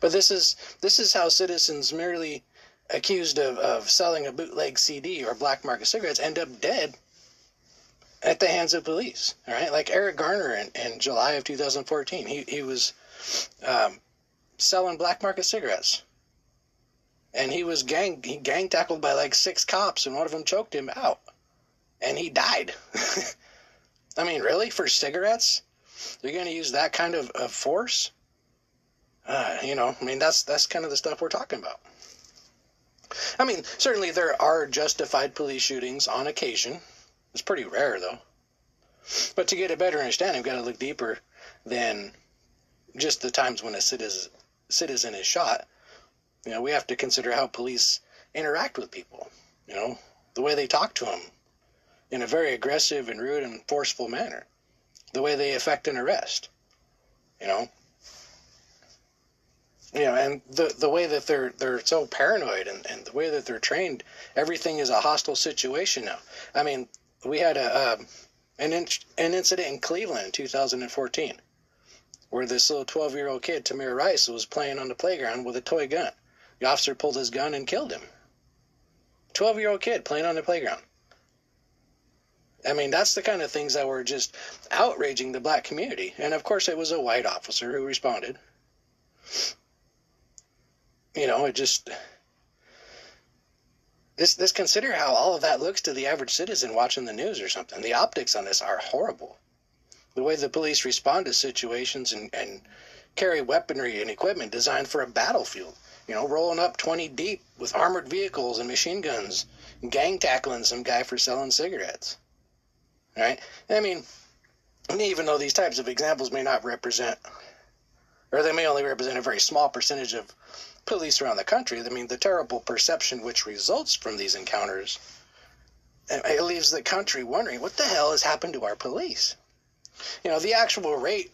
But this is this is how citizens merely accused of, of selling a bootleg CD or black market cigarettes end up dead at the hands of police. All right, like Eric Garner in, in July of 2014, he he was um, selling black market cigarettes, and he was gang he gang tackled by like six cops, and one of them choked him out, and he died. I mean, really, for cigarettes, you're going to use that kind of, of force? Uh, you know, I mean, that's that's kind of the stuff we're talking about. I mean, certainly there are justified police shootings on occasion. It's pretty rare, though. But to get a better understanding, we've got to look deeper than just the times when a citizen, citizen is shot. You know, we have to consider how police interact with people. You know, the way they talk to them in a very aggressive and rude and forceful manner. The way they effect an arrest. You know, you know, and the the way that they're they're so paranoid and, and the way that they're trained, everything is a hostile situation now. I mean, we had a uh, an in, an incident in Cleveland in 2014, where this little 12 year old kid Tamir Rice was playing on the playground with a toy gun. The officer pulled his gun and killed him. 12 year old kid playing on the playground. I mean, that's the kind of things that were just outraging the black community. And of course, it was a white officer who responded you know, it just this this consider how all of that looks to the average citizen watching the news or something. The optics on this are horrible. The way the police respond to situations and, and carry weaponry and equipment designed for a battlefield. You know, rolling up 20 deep with armored vehicles and machine guns, gang tackling some guy for selling cigarettes. Right? I mean, even though these types of examples may not represent, or they may only represent a very small percentage of police around the country, I mean, the terrible perception which results from these encounters, it leaves the country wondering what the hell has happened to our police. You know, the actual rate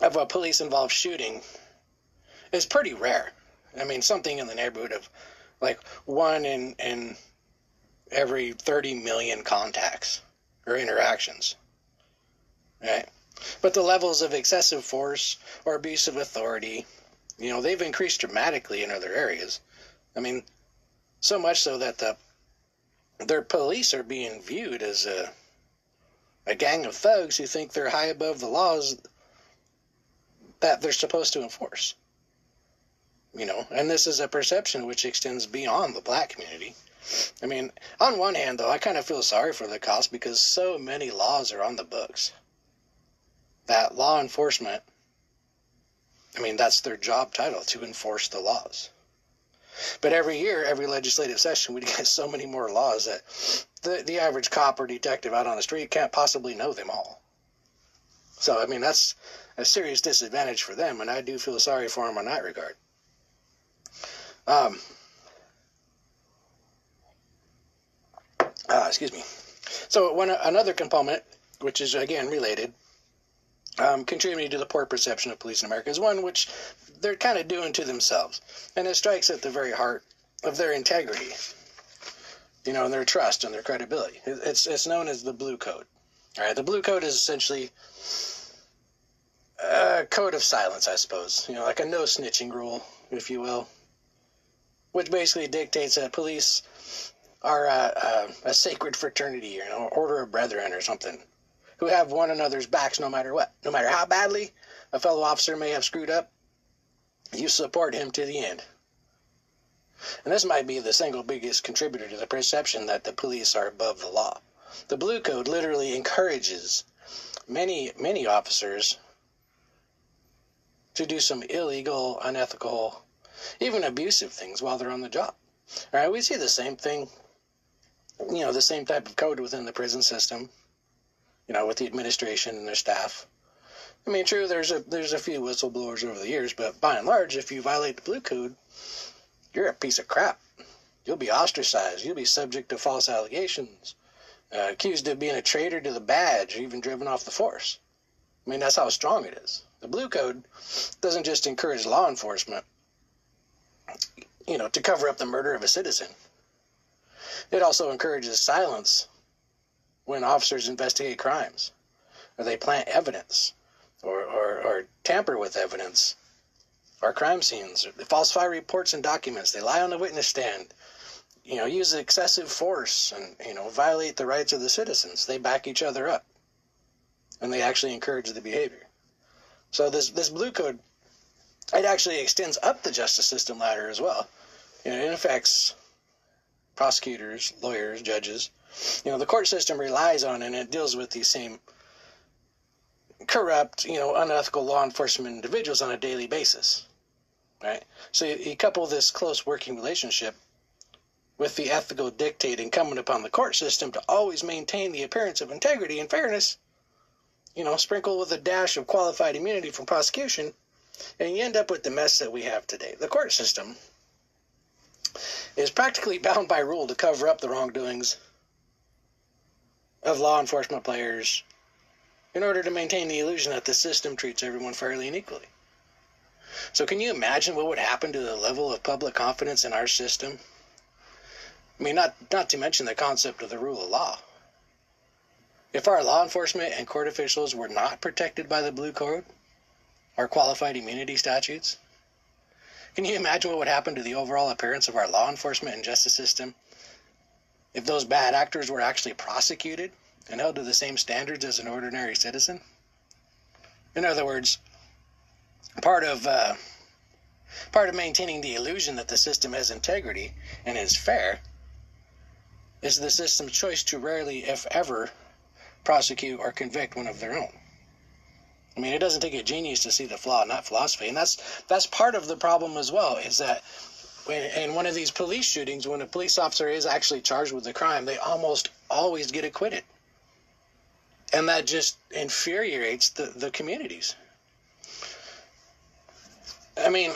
of a police involved shooting is pretty rare. I mean, something in the neighborhood of like one in, in every 30 million contacts or interactions. Right? But the levels of excessive force or abuse of authority you know, they've increased dramatically in other areas. I mean, so much so that the their police are being viewed as a a gang of thugs who think they're high above the laws that they're supposed to enforce. You know, and this is a perception which extends beyond the black community. I mean, on one hand, though, I kind of feel sorry for the cops because so many laws are on the books that law enforcement I mean, that's their job title to enforce the laws. But every year, every legislative session, we get so many more laws that the, the average cop or detective out on the street can't possibly know them all. So, I mean, that's a serious disadvantage for them, and I do feel sorry for them in that regard. Um, uh, excuse me. So, one another component, which is again related, um, contributing to the poor perception of police in America is one which they're kind of doing to themselves. And it strikes at the very heart of their integrity, you know, and their trust and their credibility. It's, it's known as the Blue Code. All right, the Blue Code is essentially a code of silence, I suppose, you know, like a no snitching rule, if you will, which basically dictates that police are a, sacred fraternity, you know, order of brethren or something who have one another's backs no matter what. No matter how badly a fellow officer may have screwed up, you support him to the end. And this might be the single biggest contributor to the perception that the police are above the law. The blue code literally encourages many, many officers to do some illegal, unethical, even abusive things while they're on the job. All right, we see the same thing, you know, the same type of code within the prison system, you know, with the administration and their staff. I mean, true, there's a there's a few whistleblowers over the years, but by and large, if you violate the blue code, you're a piece of crap. You'll be ostracized. You'll be subject to false allegations, uh, accused of being a traitor to the badge, or even driven off the force. I mean, that's how strong it is. The blue code doesn't just encourage law enforcement, you know, to cover up the murder of a citizen. It also encourages silence when officers investigate crimes, or they plant evidence, or, or, or tamper with evidence, or crime scenes, they falsify reports and documents, they lie on the witness stand, you know, use excessive force and, you know, violate the rights of the citizens. They back each other up. And they actually encourage the behavior. So this this blue code it actually extends up the justice system ladder as well. You know, it affects prosecutors, lawyers, judges. You know, the court system relies on and it deals with these same corrupt, you know, unethical law enforcement individuals on a daily basis. Right? So you, you couple this close working relationship with the ethical dictate incumbent upon the court system to always maintain the appearance of integrity and fairness, you know, sprinkle with a dash of qualified immunity from prosecution, and you end up with the mess that we have today. The court system is practically bound by rule to cover up the wrongdoings of law enforcement players in order to maintain the illusion that the system treats everyone fairly and equally. So, can you imagine what would happen to the level of public confidence in our system? I mean, not, not to mention the concept of the rule of law. If our law enforcement and court officials were not protected by the Blue Code, our qualified immunity statutes, can you imagine what would happen to the overall appearance of our law enforcement and justice system if those bad actors were actually prosecuted and held to the same standards as an ordinary citizen? In other words, part of uh, part of maintaining the illusion that the system has integrity and is fair is the system's choice to rarely, if ever, prosecute or convict one of their own. I mean, it doesn't take a genius to see the flaw in that philosophy, and that's that's part of the problem as well. Is that in one of these police shootings, when a police officer is actually charged with a crime, they almost always get acquitted, and that just infuriates the the communities. I mean,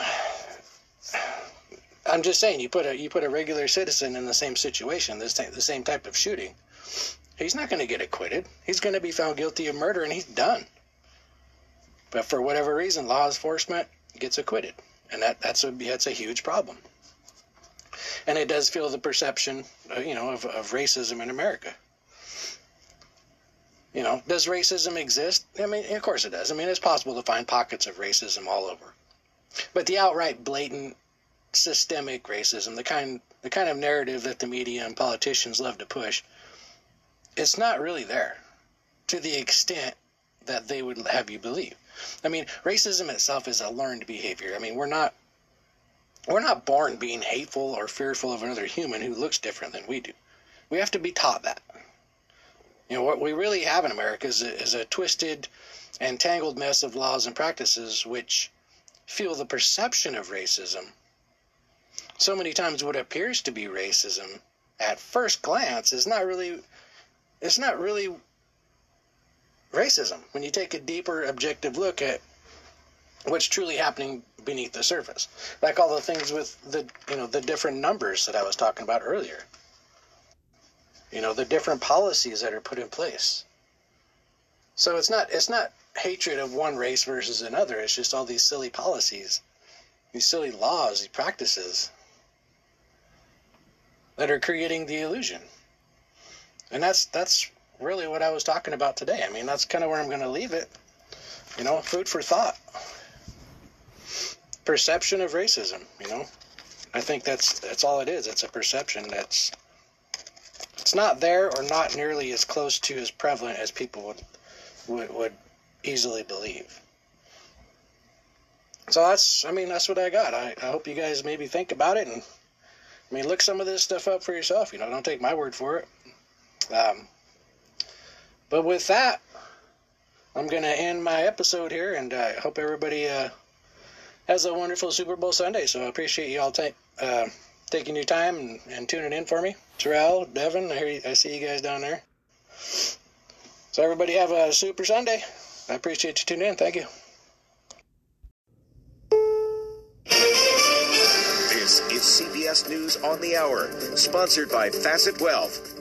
I'm just saying, you put a you put a regular citizen in the same situation, this the same type of shooting, he's not going to get acquitted. He's going to be found guilty of murder, and he's done. But for whatever reason, law enforcement gets acquitted, and that that's a that's a huge problem. And it does feel the perception, uh, you know, of, of racism in America. You know, does racism exist? I mean, of course it does. I mean, it's possible to find pockets of racism all over. But the outright blatant systemic racism, the kind the kind of narrative that the media and politicians love to push, it's not really there to the extent that they would have you believe. I mean, racism itself is a learned behavior. I mean, we're not we're not born being hateful or fearful of another human who looks different than we do. We have to be taught that. You know, what we really have in America is a, is a twisted and tangled mess of laws and practices which fuel the perception of racism. So many times what appears to be racism at first glance is not really it's not really racism. When you take a deeper objective look at what's truly happening beneath the surface like all the things with the you know the different numbers that i was talking about earlier. You know the different policies that are put in place. So it's not it's not hatred of one race versus another. It's just all these silly policies these silly laws these practices that are creating the illusion. And that's that's really what I was talking about today. I mean, that's kind of where I'm going to leave it. You know, food for thought. Perception of racism, you know. I think that's that's all it is. It's a perception that's it's not there or not nearly as close to as prevalent as people would would, would easily believe. So that's I mean that's what I got. I, I hope you guys maybe think about it and I mean look some of this stuff up for yourself. You know, don't take my word for it. Um, But with that, I'm going to end my episode here, and I hope everybody uh, has a wonderful Super Bowl Sunday. So I appreciate you all uh, taking your time and, and, tuning in for me. Terrell, Devin, I, you, I see you guys down there. So everybody have a super Sunday. I appreciate you tuning in. Thank you. This is CBS News on the Hour, sponsored by Facet Wealth.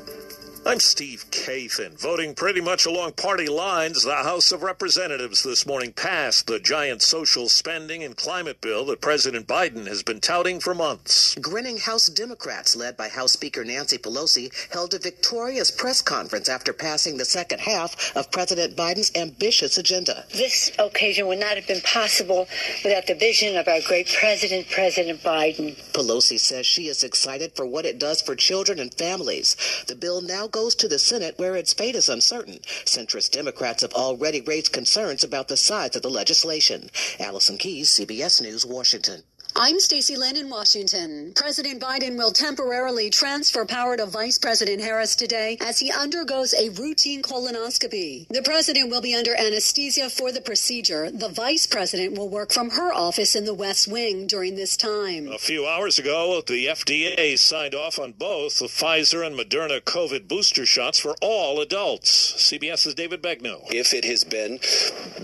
I'm Steve Kathan. Voting pretty much along party lines, the House of Representatives this morning passed the giant social spending and climate bill that President Biden has been touting for months. Grinning House Democrats, led by House Speaker Nancy Pelosi, held a victorious press conference after passing the second half of President Biden's ambitious agenda. This occasion would not have been possible without the vision of our great president, President Biden. Pelosi says she is excited for what it does for children and families. The bill now goes to the Senate where its fate is uncertain. Centrist Democrats have already raised concerns about the size of the legislation. Allison Keyes, CBS News, Washington. I'm Stacy Lynn in Washington. President Biden will temporarily transfer power to Vice President Harris today as he undergoes a routine colonoscopy. The president will be under anesthesia for the procedure. The vice president will work from her office in the West Wing during this time. A few hours ago, the FDA signed off on both the Pfizer and Moderna COVID booster shots for all adults. CBS's David Begnaud. If it has been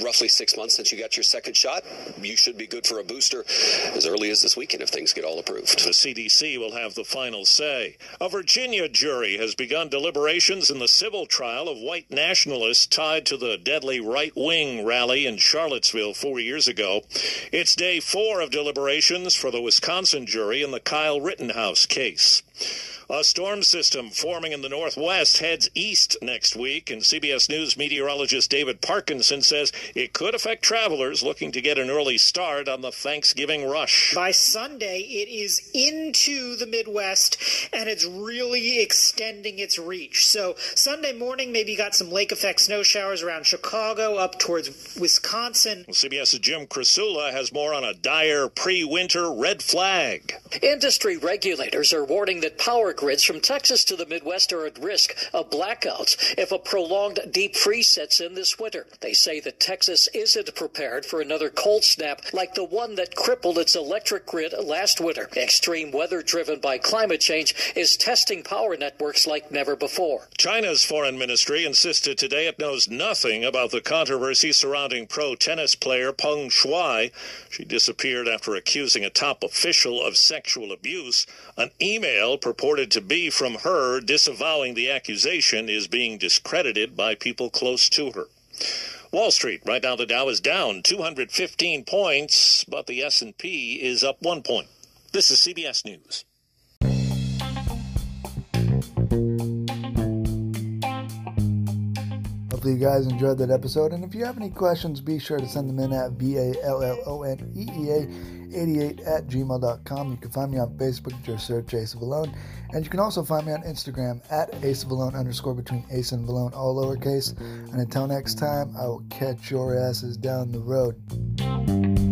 roughly six months since you got your second shot, you should be good for a booster as early early as this weekend if things get all approved. The CDC will have the final say. A Virginia jury has begun deliberations in the civil trial of white nationalists tied to the deadly right wing rally in Charlottesville four years ago. It's day four of deliberations for the Wisconsin jury in the Kyle Rittenhouse case. A storm system forming in the northwest heads east next week, and CBS News meteorologist David Parkinson says it could affect travelers looking to get an early start on the Thanksgiving rush. By Sunday, it is into the Midwest and it's really extending its reach. So, Sunday morning, maybe you got some lake effect snow showers around Chicago up towards Wisconsin. Well, CBS's Jim Krasula has more on a dire pre winter red flag. Industry regulators are warning that power grids from Texas to the Midwest are at risk of blackouts if a prolonged deep freeze sets in this winter. They say that Texas isn't prepared for another cold snap like the one that crippled its electric grid last winter. Extreme weather driven by climate change is testing power networks like never before. China's foreign ministry insisted today it knows nothing about the controversy surrounding pro tennis player Peng Shuai. She disappeared after accusing a top official of sexual abuse. An email purported to be from her disavowing the accusation is being discredited by people close to her. Wall Street right now the Dow is down 215 points, but the S&P is up 1 point. This is CBS News. Hopefully, you guys enjoyed that episode. And if you have any questions, be sure to send them in at V A L L O N E E A 88 at gmail.com. You can find me on Facebook, just search Ace of Alone. And you can also find me on Instagram at Ace of Alone underscore between Ace and Vallone, all lowercase. And until next time, I will catch your asses down the road.